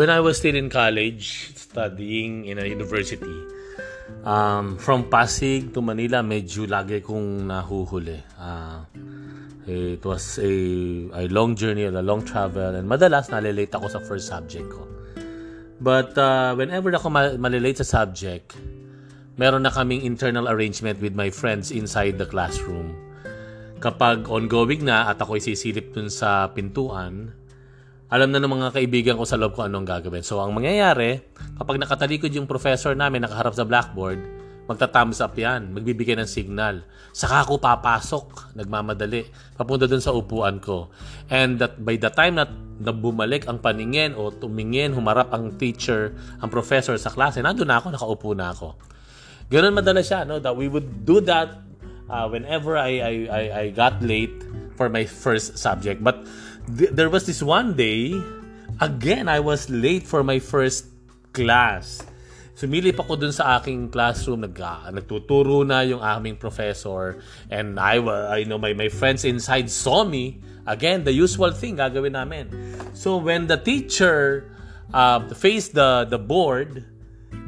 when I was still in college, studying in a university, um, from Pasig to Manila, medyo lagi kong nahuhuli. Uh, it was a, a long journey, a long travel, and madalas nalilate ako sa first subject ko. But uh, whenever ako malilate sa subject, meron na kaming internal arrangement with my friends inside the classroom. Kapag ongoing na at ako'y sisilip dun sa pintuan, alam na ng mga kaibigan ko sa loob ko anong gagawin. So, ang mangyayari, kapag nakatalikod yung professor namin nakaharap sa blackboard, magta-thumbs up yan, magbibigay ng signal. Saka ako papasok, nagmamadali, papunta dun sa upuan ko. And that by the time na, na bumalik ang paningin o tumingin, humarap ang teacher, ang professor sa klase, nandun na ako, nakaupo na ako. Ganun madalas siya, no? That we would do that uh, whenever I, I, I, I got late for my first subject. But th- there was this one day, again, I was late for my first class. Sumilip ako dun sa aking classroom, nag, uh, nagtuturo na yung aming professor, and I, I know my, my friends inside saw me. Again, the usual thing gagawin namin. So when the teacher uh, faced the, the board,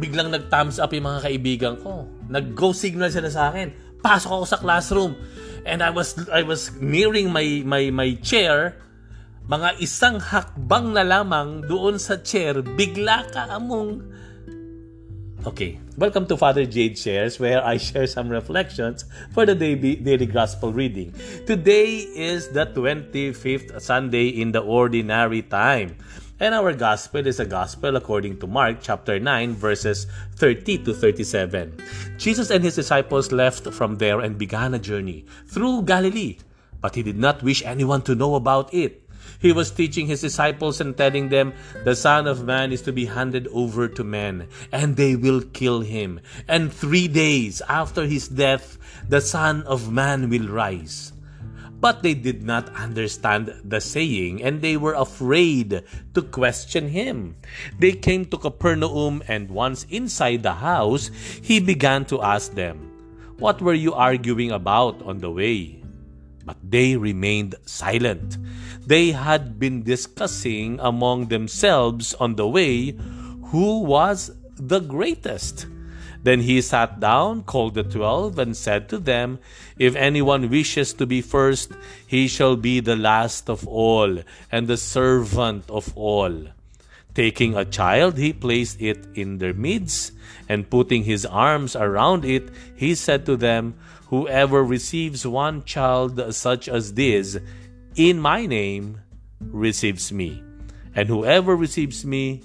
biglang nag-thumbs up yung mga kaibigan ko. Nag-go signal sila sa akin. Pasok ako sa classroom. And I was I was nearing my my my chair. Mga isang hakbang na lamang doon sa chair, bigla ka among Okay, welcome to Father Jade Shares where I share some reflections for the daily, gospel reading. Today is the 25th Sunday in the ordinary time. And our gospel is a gospel according to Mark chapter 9 verses 30 to 37. Jesus and his disciples left from there and began a journey through Galilee, but he did not wish anyone to know about it. He was teaching his disciples and telling them, The Son of Man is to be handed over to men, and they will kill him. And three days after his death, the Son of Man will rise. But they did not understand the saying, and they were afraid to question him. They came to Capernaum, and once inside the house, he began to ask them, What were you arguing about on the way? But they remained silent. They had been discussing among themselves on the way who was the greatest. Then he sat down, called the twelve, and said to them, If anyone wishes to be first, he shall be the last of all, and the servant of all. Taking a child, he placed it in their midst, and putting his arms around it, he said to them, Whoever receives one child such as this, in my name, receives me. And whoever receives me,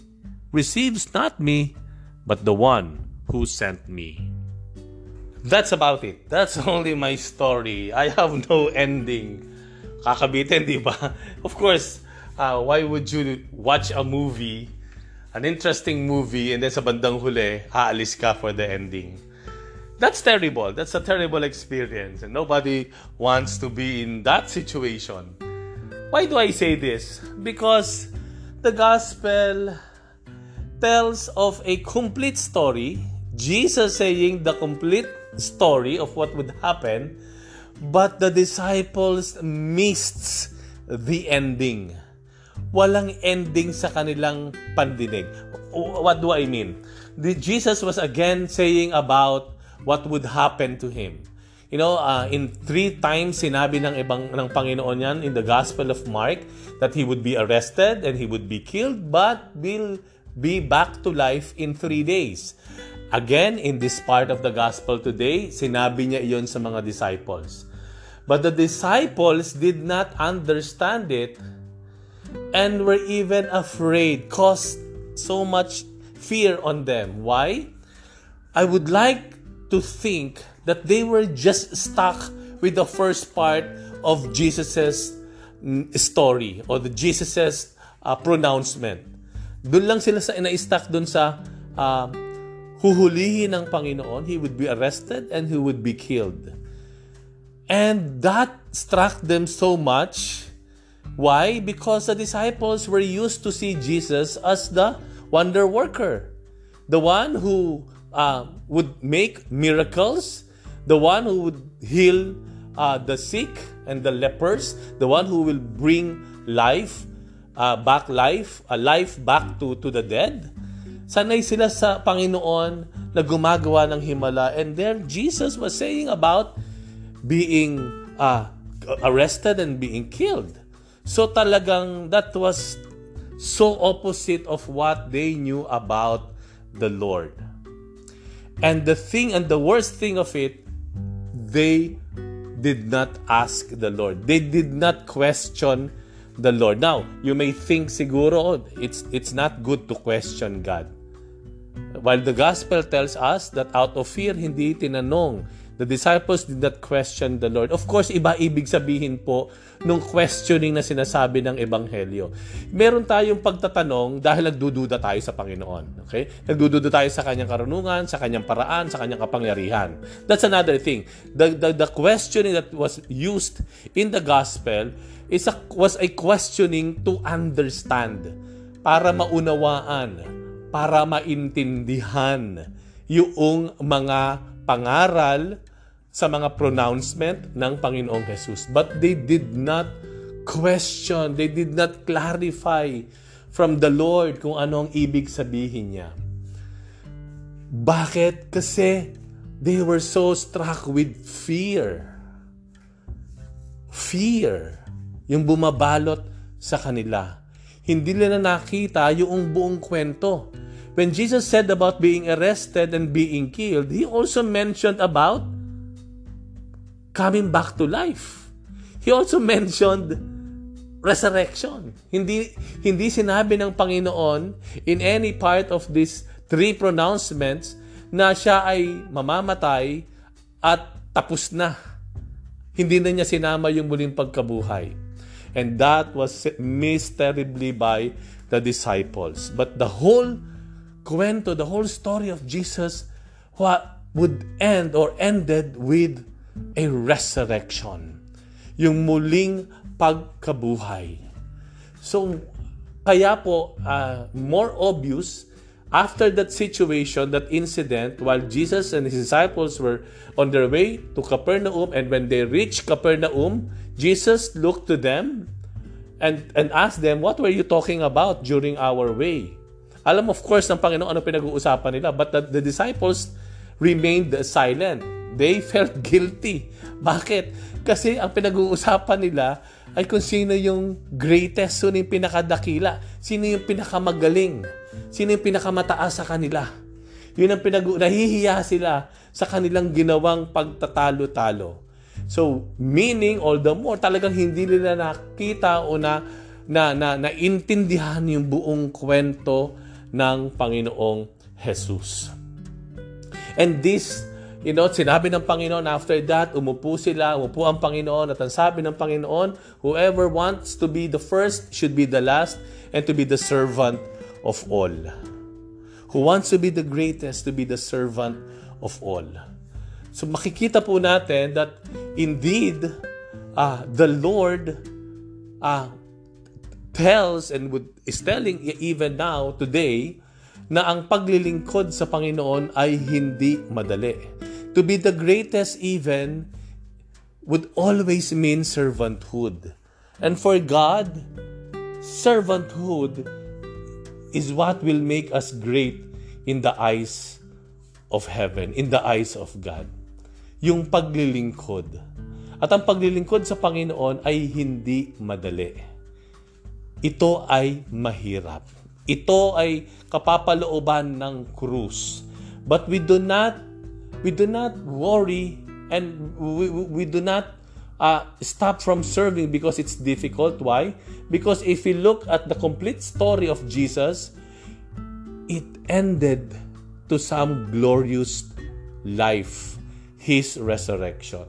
receives not me, but the one who sent me. That's about it. That's only my story. I have no ending. Kakabitin, di ba? Of course, uh, why would you watch a movie, an interesting movie, and then sa bandang huli, aalis ka for the ending? That's terrible. That's a terrible experience. And nobody wants to be in that situation. Why do I say this? Because the gospel tells of a complete story Jesus saying the complete story of what would happen, but the disciples missed the ending. Walang ending sa kanilang pandinig. What do I mean? Jesus was again saying about what would happen to him. You know, uh, in three times sinabi ng ibang ng Panginoon yan in the Gospel of Mark that he would be arrested and he would be killed but will be back to life in three days. Again, in this part of the gospel today, sinabi niya iyon sa mga disciples. But the disciples did not understand it and were even afraid, caused so much fear on them. Why? I would like to think that they were just stuck with the first part of Jesus's story or the Jesus's uh, pronouncement. Doon lang sila sa ina-stuck doon sa uh, huhulihin ng Panginoon, he would be arrested and he would be killed. And that struck them so much. Why? Because the disciples were used to see Jesus as the wonder worker, the one who uh, would make miracles, the one who would heal uh, the sick and the lepers, the one who will bring life uh, back life, a life back to, to the dead. Sanay sila sa Panginoon na gumagawa ng himala. And there, Jesus was saying about being uh, arrested and being killed. So talagang that was so opposite of what they knew about the Lord. And the thing and the worst thing of it, they did not ask the Lord. They did not question the Lord. Now, you may think siguro oh, it's it's not good to question God. While the gospel tells us that out of fear hindi tinanong The disciples did not question the Lord. Of course, iba ibig sabihin po nung questioning na sinasabi ng Ebanghelyo. Meron tayong pagtatanong dahil nagdududa tayo sa Panginoon. Okay? Nagdududa tayo sa kanyang karunungan, sa kanyang paraan, sa kanyang kapangyarihan. That's another thing. The, the, the questioning that was used in the gospel is a, was a questioning to understand, para maunawaan, para maintindihan yung mga pangaral sa mga pronouncement ng Panginoong Jesus. But they did not question, they did not clarify from the Lord kung ano ang ibig sabihin niya. Bakit? Kasi they were so struck with fear. Fear. Yung bumabalot sa kanila. Hindi nila nakita yung buong kwento when Jesus said about being arrested and being killed, he also mentioned about coming back to life. He also mentioned resurrection. Hindi hindi sinabi ng Panginoon in any part of these three pronouncements na siya ay mamamatay at tapos na. Hindi na niya sinama yung muling pagkabuhay. And that was missed terribly by the disciples. But the whole kwento, the whole story of Jesus what would end or ended with a resurrection. Yung muling pagkabuhay. So, kaya po, uh, more obvious, after that situation, that incident, while Jesus and his disciples were on their way to Capernaum, and when they reached Capernaum, Jesus looked to them and, and asked them, What were you talking about during our way? Alam of course ng Panginoon ano pinag-uusapan nila, but the, the disciples remained silent. They felt guilty. Bakit? Kasi ang pinag-uusapan nila ay kung sino yung greatest, sino yung pinakadakila, sino yung pinakamagaling, sino yung pinakamataas sa kanila. Yun ang pinag nahihiya sila sa kanilang ginawang pagtatalo-talo. So, meaning all the more, talagang hindi nila nakita o na, na, na naintindihan yung buong kwento ng Panginoong Jesus. And this, you know, sinabi ng Panginoon after that, umupo sila, umupo ang Panginoon at ang sabi ng Panginoon, whoever wants to be the first should be the last and to be the servant of all. Who wants to be the greatest to be the servant of all. So makikita po natin that indeed uh, the Lord uh, tells and would, is telling even now, today, na ang paglilingkod sa Panginoon ay hindi madali. To be the greatest even would always mean servanthood. And for God, servanthood is what will make us great in the eyes of heaven, in the eyes of God. Yung paglilingkod. At ang paglilingkod sa Panginoon ay hindi madali ito ay mahirap. Ito ay kapapalooban ng krus. But we do not we do not worry and we, we do not uh, stop from serving because it's difficult. Why? Because if we look at the complete story of Jesus, it ended to some glorious life, His resurrection.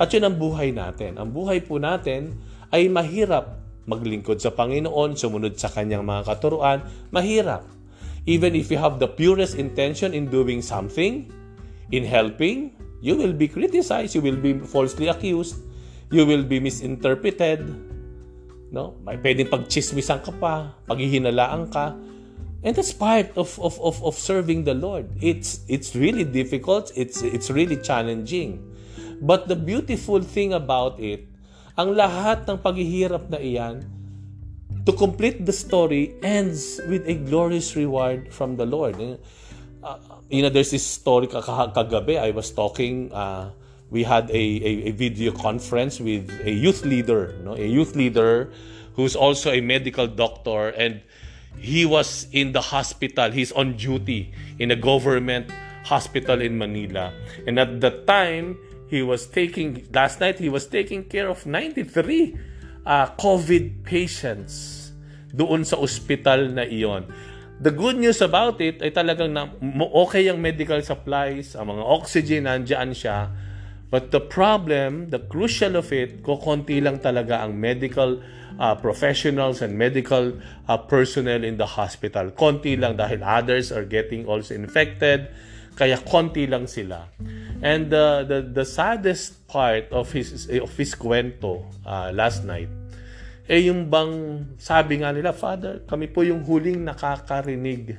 At yun ang buhay natin. Ang buhay po natin ay mahirap maglingkod sa Panginoon, sumunod sa kanyang mga katuruan, mahirap. Even if you have the purest intention in doing something, in helping, you will be criticized, you will be falsely accused, you will be misinterpreted, no? May pwedeng pagchismisan ka pa, paghihinalaan ka. And that's part of, of, of, of serving the Lord. It's, it's really difficult. It's, it's really challenging. But the beautiful thing about it ang lahat ng paghihirap na iyan, to complete the story ends with a glorious reward from the Lord. Uh, you know, there's this story kagabi. I was talking. Uh, we had a, a, a, video conference with a youth leader, no? a youth leader who's also a medical doctor, and he was in the hospital. He's on duty in a government hospital in Manila, and at the time he was taking last night he was taking care of 93 uh, COVID patients doon sa ospital na iyon. The good news about it ay talagang na, okay ang medical supplies, ang mga oxygen, nandiyan siya. But the problem, the crucial of it, kukunti lang talaga ang medical uh, professionals and medical uh, personnel in the hospital. Konti lang dahil others are getting also infected, kaya konti lang sila. And uh, the the saddest part of his of his kwento uh, last night eh yung bang sabi nga nila, Father, kami po yung huling nakakarinig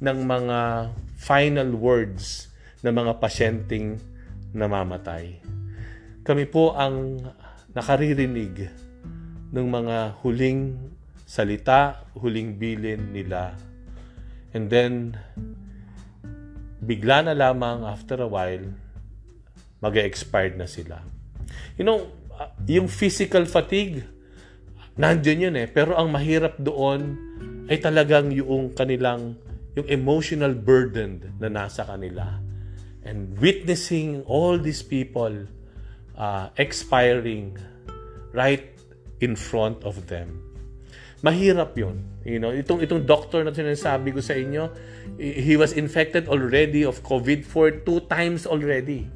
ng mga final words ng mga pasyenteng namamatay. Kami po ang nakaririnig ng mga huling salita, huling bilin nila. And then, bigla na lamang after a while, mag-expired na sila. You know, yung physical fatigue, Nandiyan yun eh. Pero ang mahirap doon ay talagang yung kanilang, yung emotional burden na nasa kanila. And witnessing all these people uh, expiring right in front of them. Mahirap yun. You know, itong, itong doctor na sinasabi ko sa inyo, he was infected already of COVID for two times already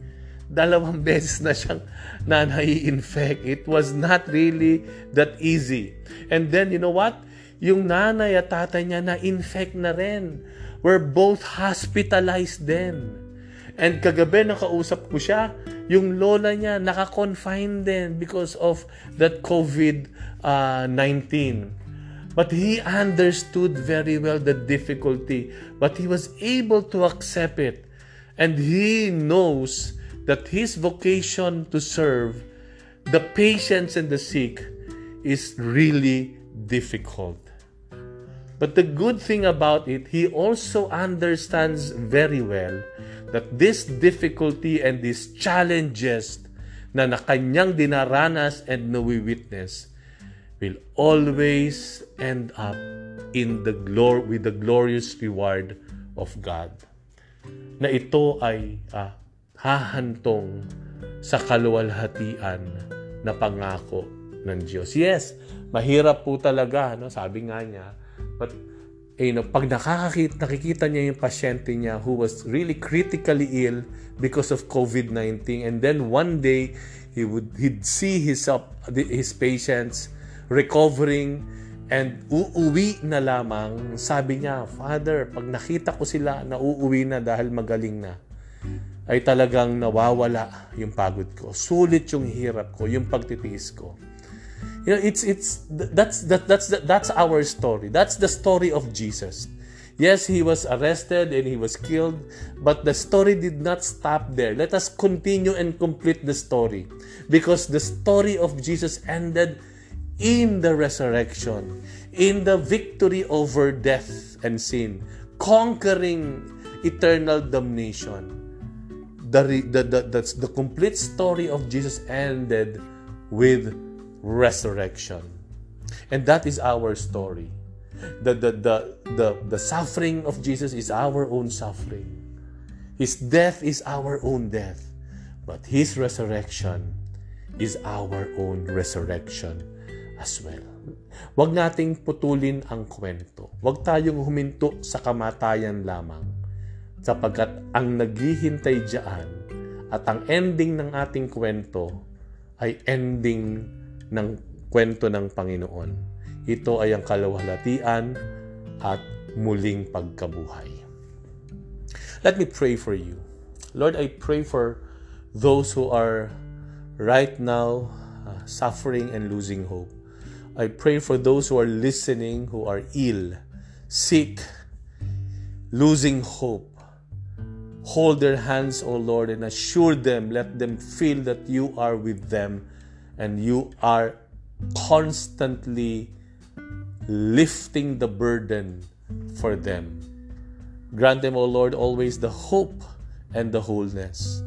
dalawang beses na siyang na nai-infect. It was not really that easy. And then, you know what? Yung nanay at tatay niya na-infect na rin. We're both hospitalized then. And kagabi nakausap ko siya, yung lola niya naka-confine din because of that COVID-19. Uh, But he understood very well the difficulty. But he was able to accept it. And he knows that his vocation to serve the patients and the sick is really difficult. But the good thing about it, he also understands very well that this difficulty and these challenges na nakanyang dinaranas and nawi-witness will always end up in the glory with the glorious reward of God. Na ito ay ah, hahantong sa kaluwalhatian na pangako ng Diyos. Yes, mahirap po talaga, no? sabi nga niya. But, you know, pag nakakakita, nakikita niya yung pasyente niya who was really critically ill because of COVID-19 and then one day, he would he'd see his, his patients recovering and uuwi na lamang. Sabi niya, Father, pag nakita ko sila na uuwi na dahil magaling na, ay talagang nawawala yung pagod ko. Sulit yung hirap ko, yung pagtitiis ko. You know, it's it's that's that that's that's our story. That's the story of Jesus. Yes, he was arrested and he was killed, but the story did not stop there. Let us continue and complete the story because the story of Jesus ended in the resurrection, in the victory over death and sin, conquering eternal damnation the, the, the, the, the complete story of Jesus ended with resurrection. And that is our story. The, the, the, the, the suffering of Jesus is our own suffering. His death is our own death. But His resurrection is our own resurrection as well. Huwag nating putulin ang kwento. Huwag tayong huminto sa kamatayan lamang sapagkat ang naghihintay diyan at ang ending ng ating kwento ay ending ng kwento ng Panginoon. Ito ay ang kalawalatian at muling pagkabuhay. Let me pray for you. Lord, I pray for those who are right now uh, suffering and losing hope. I pray for those who are listening, who are ill, sick, losing hope. Hold their hands, O Lord, and assure them, let them feel that you are with them and you are constantly lifting the burden for them. Grant them, O Lord, always the hope and the wholeness.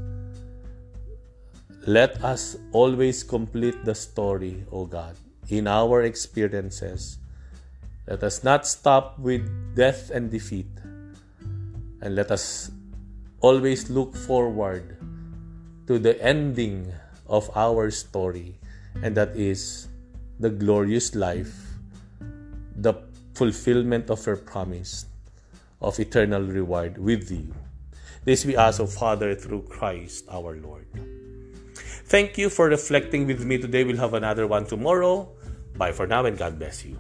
Let us always complete the story, O God, in our experiences. Let us not stop with death and defeat. And let us always look forward to the ending of our story, and that is the glorious life, the fulfillment of your promise of eternal reward with you. This we ask, O Father, through Christ our Lord. Thank you for reflecting with me today. We'll have another one tomorrow. Bye for now and God bless you.